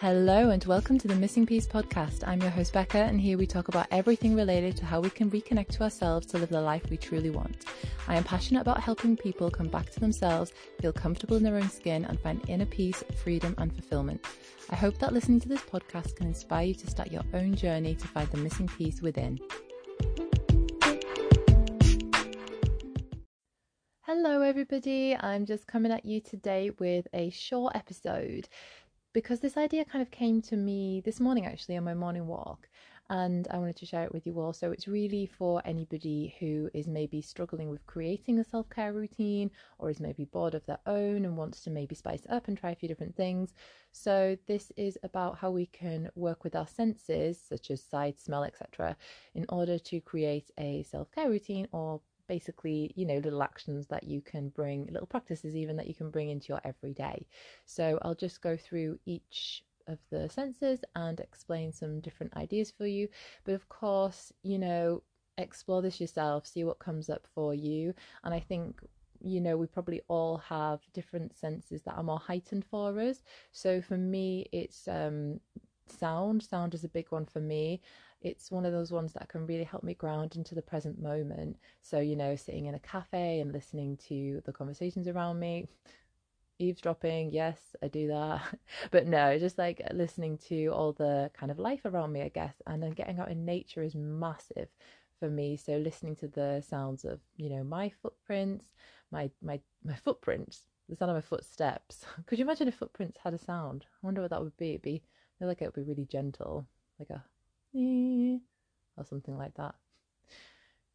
Hello and welcome to the Missing Peace podcast. I'm your host Becca, and here we talk about everything related to how we can reconnect to ourselves to live the life we truly want. I am passionate about helping people come back to themselves, feel comfortable in their own skin, and find inner peace, freedom, and fulfillment. I hope that listening to this podcast can inspire you to start your own journey to find the missing piece within. Hello, everybody. I'm just coming at you today with a short episode because this idea kind of came to me this morning actually on my morning walk and I wanted to share it with you all. So it's really for anybody who is maybe struggling with creating a self care routine or is maybe bored of their own and wants to maybe spice up and try a few different things. So this is about how we can work with our senses, such as sight, smell, etc., in order to create a self care routine or basically, you know, little actions that you can bring, little practices even that you can bring into your everyday. So I'll just go through each of the senses and explain some different ideas for you. But of course, you know, explore this yourself, see what comes up for you. And I think you know, we probably all have different senses that are more heightened for us. So for me, it's um, sound. Sound is a big one for me it's one of those ones that can really help me ground into the present moment. So, you know, sitting in a cafe and listening to the conversations around me, eavesdropping, yes, I do that. but no, just like listening to all the kind of life around me, I guess. And then getting out in nature is massive for me. So listening to the sounds of, you know, my footprints, my my my footprints, the sound of my footsteps. Could you imagine if footprints had a sound? I wonder what that would be. It'd be I feel like it would be really gentle, like a or something like that.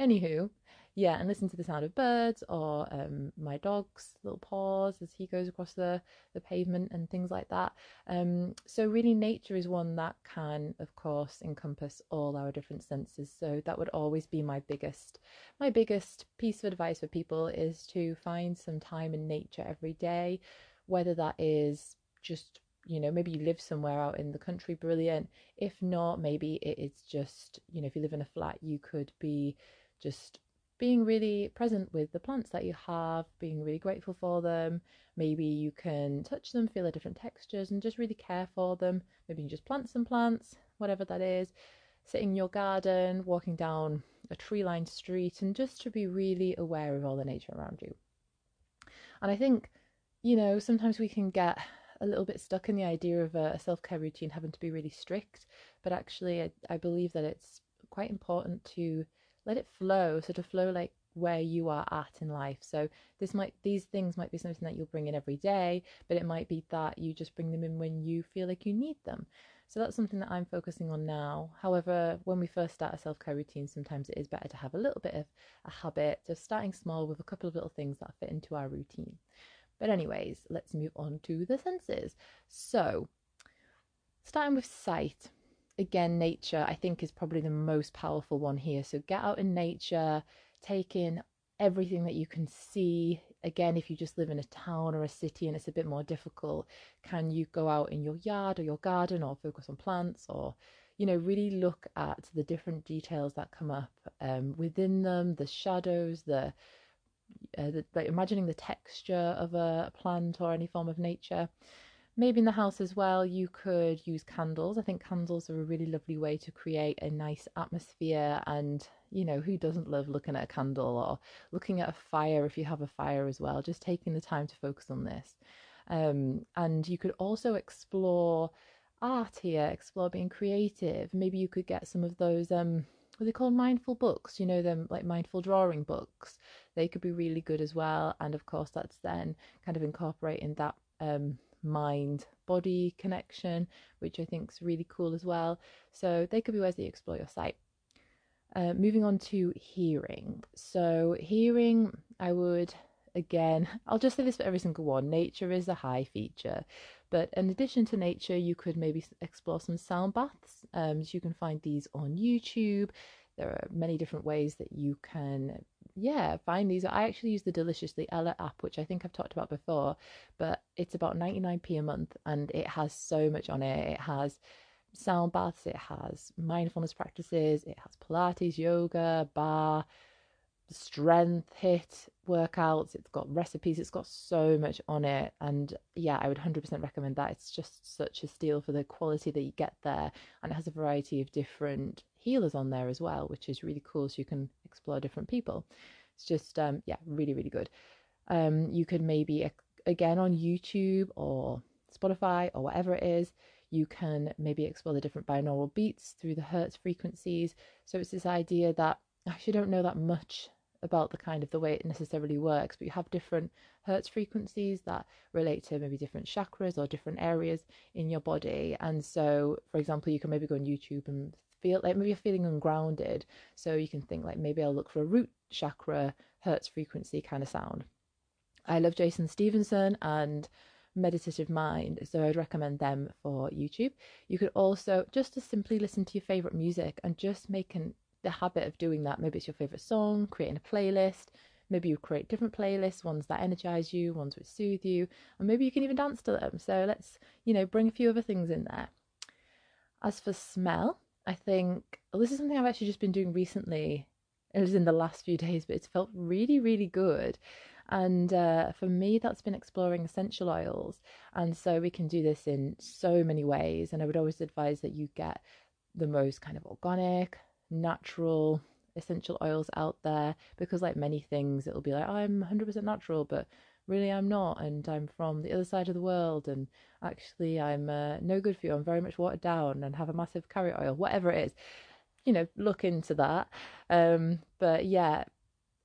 Anywho, yeah, and listen to the sound of birds or um, my dog's little paws as he goes across the, the pavement and things like that. Um, so, really, nature is one that can, of course, encompass all our different senses. So, that would always be my biggest, my biggest piece of advice for people is to find some time in nature every day, whether that is just you know maybe you live somewhere out in the country brilliant. If not maybe it is just you know if you live in a flat you could be just being really present with the plants that you have being really grateful for them. Maybe you can touch them feel the different textures and just really care for them. Maybe you just plant some plants whatever that is. Sitting in your garden walking down a tree lined street and just to be really aware of all the nature around you. And i think you know sometimes we can get a little bit stuck in the idea of a, a self care routine having to be really strict, but actually, I, I believe that it's quite important to let it flow, sort of flow like where you are at in life. So this might these things might be something that you'll bring in every day, but it might be that you just bring them in when you feel like you need them. So that's something that I'm focusing on now. However, when we first start a self-care routine, sometimes it is better to have a little bit of a habit, just starting small with a couple of little things that fit into our routine. But, anyways, let's move on to the senses. So, starting with sight, again, nature I think is probably the most powerful one here. So, get out in nature, take in everything that you can see. Again, if you just live in a town or a city and it's a bit more difficult, can you go out in your yard or your garden or focus on plants or you know, really look at the different details that come up um, within them, the shadows, the uh, the, like imagining the texture of a plant or any form of nature. Maybe in the house as well, you could use candles. I think candles are a really lovely way to create a nice atmosphere. And, you know, who doesn't love looking at a candle or looking at a fire if you have a fire as well? Just taking the time to focus on this. Um, and you could also explore art here, explore being creative. Maybe you could get some of those um, what are they called mindful books you know them like mindful drawing books they could be really good as well and of course that's then kind of incorporating that um, mind body connection which i think is really cool as well so they could be ways that you explore your sight uh, moving on to hearing so hearing i would again i'll just say this for every single one nature is a high feature but in addition to nature, you could maybe explore some sound baths. Um, so you can find these on YouTube. There are many different ways that you can, yeah, find these. I actually use the Deliciously Ella app, which I think I've talked about before, but it's about 99p a month and it has so much on it. It has sound baths, it has mindfulness practices, it has Pilates, yoga, barre, strength HIIT workouts it's got recipes it's got so much on it and yeah i would 100% recommend that. It's just such a steal for the quality that you get there and it has a variety of different healers on there as well which is really cool so you can explore different people. It's just um yeah really really good. Um you could maybe again on youtube or spotify or whatever it is you can maybe explore the different binaural beats through the hertz frequencies. So it's this idea that I actually don't know that much about the kind of the way it necessarily works, but you have different hertz frequencies that relate to maybe different chakras or different areas in your body. And so, for example, you can maybe go on YouTube and feel like maybe you're feeling ungrounded. So you can think like maybe I'll look for a root chakra hertz frequency kind of sound. I love Jason Stephenson and Meditative Mind, so I'd recommend them for YouTube. You could also just to simply listen to your favorite music and just make an the habit of doing that. Maybe it's your favorite song, creating a playlist. Maybe you create different playlists, ones that energize you, ones which soothe you, and maybe you can even dance to them. So let's, you know, bring a few other things in there. As for smell, I think well, this is something I've actually just been doing recently. It was in the last few days, but it's felt really, really good. And uh, for me, that's been exploring essential oils. And so we can do this in so many ways. And I would always advise that you get the most kind of organic, natural essential oils out there because like many things it'll be like I'm 100% natural but really I'm not and I'm from the other side of the world and actually I'm uh, no good for you. I'm very much watered down and have a massive carrier oil whatever it is. You know look into that. Um but yeah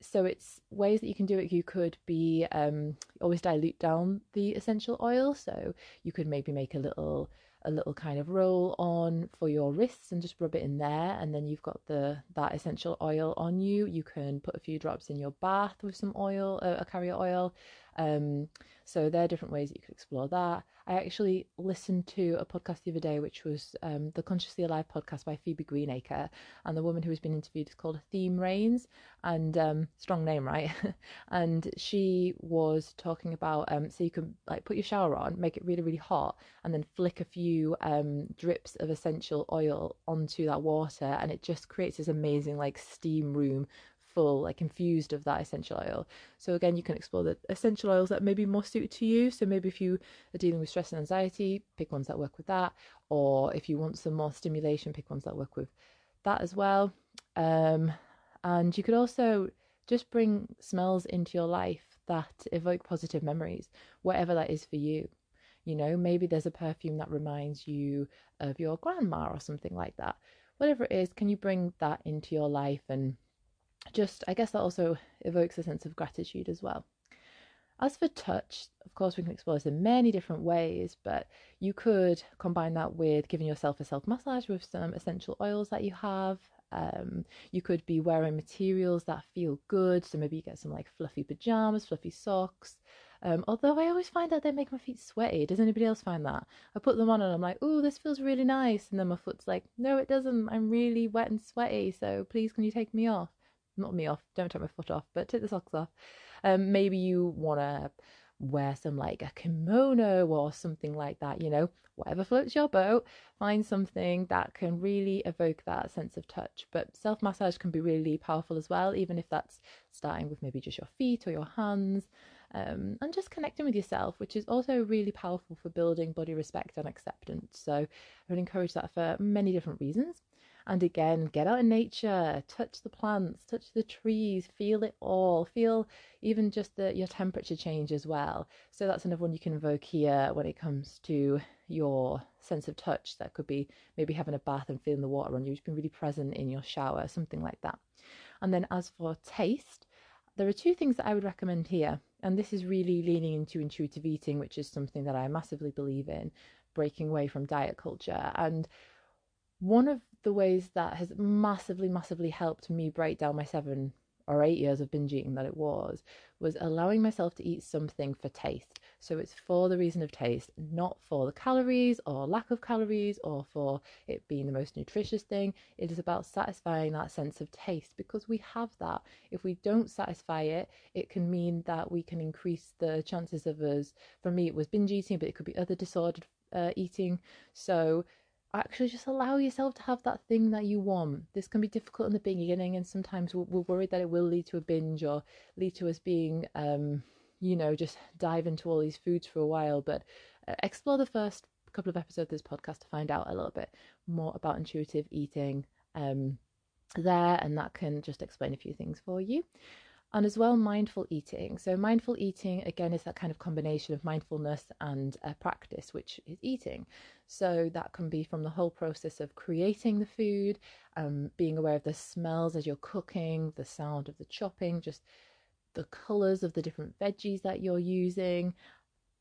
so it's ways that you can do it. You could be um always dilute down the essential oil. So you could maybe make a little a little kind of roll on for your wrists and just rub it in there and then you've got the that essential oil on you. You can put a few drops in your bath with some oil uh, a carrier oil um, so there are different ways that you could explore that. I actually listened to a podcast the other day, which was um, the Consciously Alive podcast by Phoebe Greenacre, and the woman who has been interviewed is called Theme Rains, and um, strong name, right? and she was talking about um, so you can like put your shower on, make it really really hot, and then flick a few um, drips of essential oil onto that water, and it just creates this amazing like steam room full, like infused of that essential oil. So again, you can explore the essential oils that may be more suited to you. So maybe if you are dealing with stress and anxiety, pick ones that work with that. Or if you want some more stimulation, pick ones that work with that as well. Um, and you could also just bring smells into your life that evoke positive memories, whatever that is for you. You know, maybe there's a perfume that reminds you of your grandma or something like that. Whatever it is, can you bring that into your life and just, I guess that also evokes a sense of gratitude as well. As for touch, of course, we can explore this in many different ways, but you could combine that with giving yourself a self massage with some essential oils that you have. Um, you could be wearing materials that feel good, so maybe you get some like fluffy pajamas, fluffy socks. Um, although I always find that they make my feet sweaty. Does anybody else find that? I put them on and I'm like, oh, this feels really nice. And then my foot's like, no, it doesn't. I'm really wet and sweaty. So please, can you take me off? Not me off, don't take my foot off, but take the socks off. Um, maybe you want to wear some like a kimono or something like that, you know, whatever floats your boat. Find something that can really evoke that sense of touch. But self massage can be really powerful as well, even if that's starting with maybe just your feet or your hands. Um, and just connecting with yourself, which is also really powerful for building body respect and acceptance. So I would encourage that for many different reasons. And again, get out in nature, touch the plants, touch the trees, feel it all, feel even just the, your temperature change as well. So that's another one you can invoke here when it comes to your sense of touch. That could be maybe having a bath and feeling the water on you, just being really present in your shower, something like that. And then as for taste, there are two things that I would recommend here. And this is really leaning into intuitive eating, which is something that I massively believe in, breaking away from diet culture. And one of the ways that has massively, massively helped me break down my seven or eight years of binge eating that it was, was allowing myself to eat something for taste. So it's for the reason of taste, not for the calories or lack of calories or for it being the most nutritious thing. It is about satisfying that sense of taste because we have that. If we don't satisfy it, it can mean that we can increase the chances of us. For me, it was binge eating, but it could be other disordered uh, eating. So actually just allow yourself to have that thing that you want. This can be difficult in the beginning, and sometimes we're worried that it will lead to a binge or lead to us being, um, you know, just dive into all these foods for a while. But uh, explore the first couple of episodes of this podcast to find out a little bit more about intuitive eating um, there, and that can just explain a few things for you and as well mindful eating. So, mindful eating again is that kind of combination of mindfulness and uh, practice, which is eating. So, that can be from the whole process of creating the food, um, being aware of the smells as you're cooking, the sound of the chopping, just the colors of the different veggies that you're using.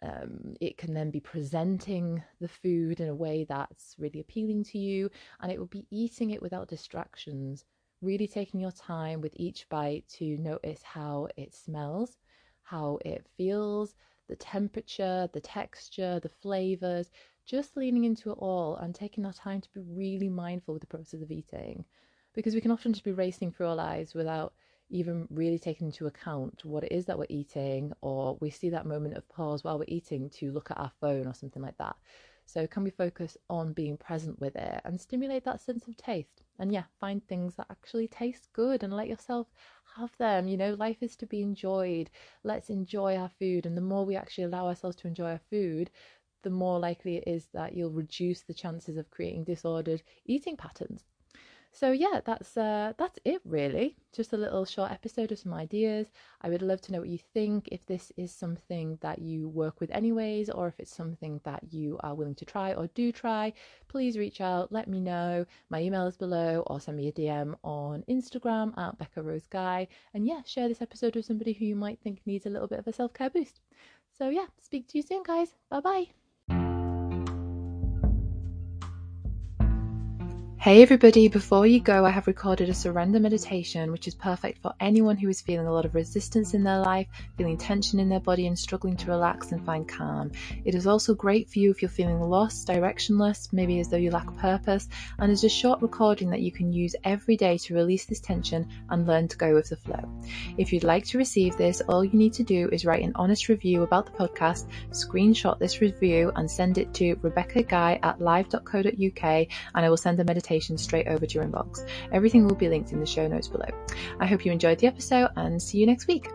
Um, it can then be presenting the food in a way that's really appealing to you, and it will be eating it without distractions really taking your time with each bite to notice how it smells, how it feels, the temperature, the texture, the flavors, just leaning into it all and taking our time to be really mindful with the process of eating. Because we can often just be racing through our lives without even really taking into account what it is that we're eating, or we see that moment of pause while we're eating to look at our phone or something like that. So, can we focus on being present with it and stimulate that sense of taste? And yeah, find things that actually taste good and let yourself have them. You know, life is to be enjoyed. Let's enjoy our food. And the more we actually allow ourselves to enjoy our food, the more likely it is that you'll reduce the chances of creating disordered eating patterns. So yeah, that's uh, that's it really. Just a little short episode of some ideas. I would love to know what you think. If this is something that you work with anyways, or if it's something that you are willing to try or do try, please reach out. Let me know. My email is below, or send me a DM on Instagram at Becca Rose Guy. And yeah, share this episode with somebody who you might think needs a little bit of a self care boost. So yeah, speak to you soon, guys. Bye bye. Hey everybody, before you go, I have recorded a surrender meditation which is perfect for anyone who is feeling a lot of resistance in their life, feeling tension in their body, and struggling to relax and find calm. It is also great for you if you're feeling lost, directionless, maybe as though you lack purpose, and is a short recording that you can use every day to release this tension and learn to go with the flow. If you'd like to receive this, all you need to do is write an honest review about the podcast, screenshot this review, and send it to Rebecca Guy at live.co.uk, and I will send the meditation straight over to your inbox. Everything will be linked in the show notes below. I hope you enjoyed the episode and see you next week.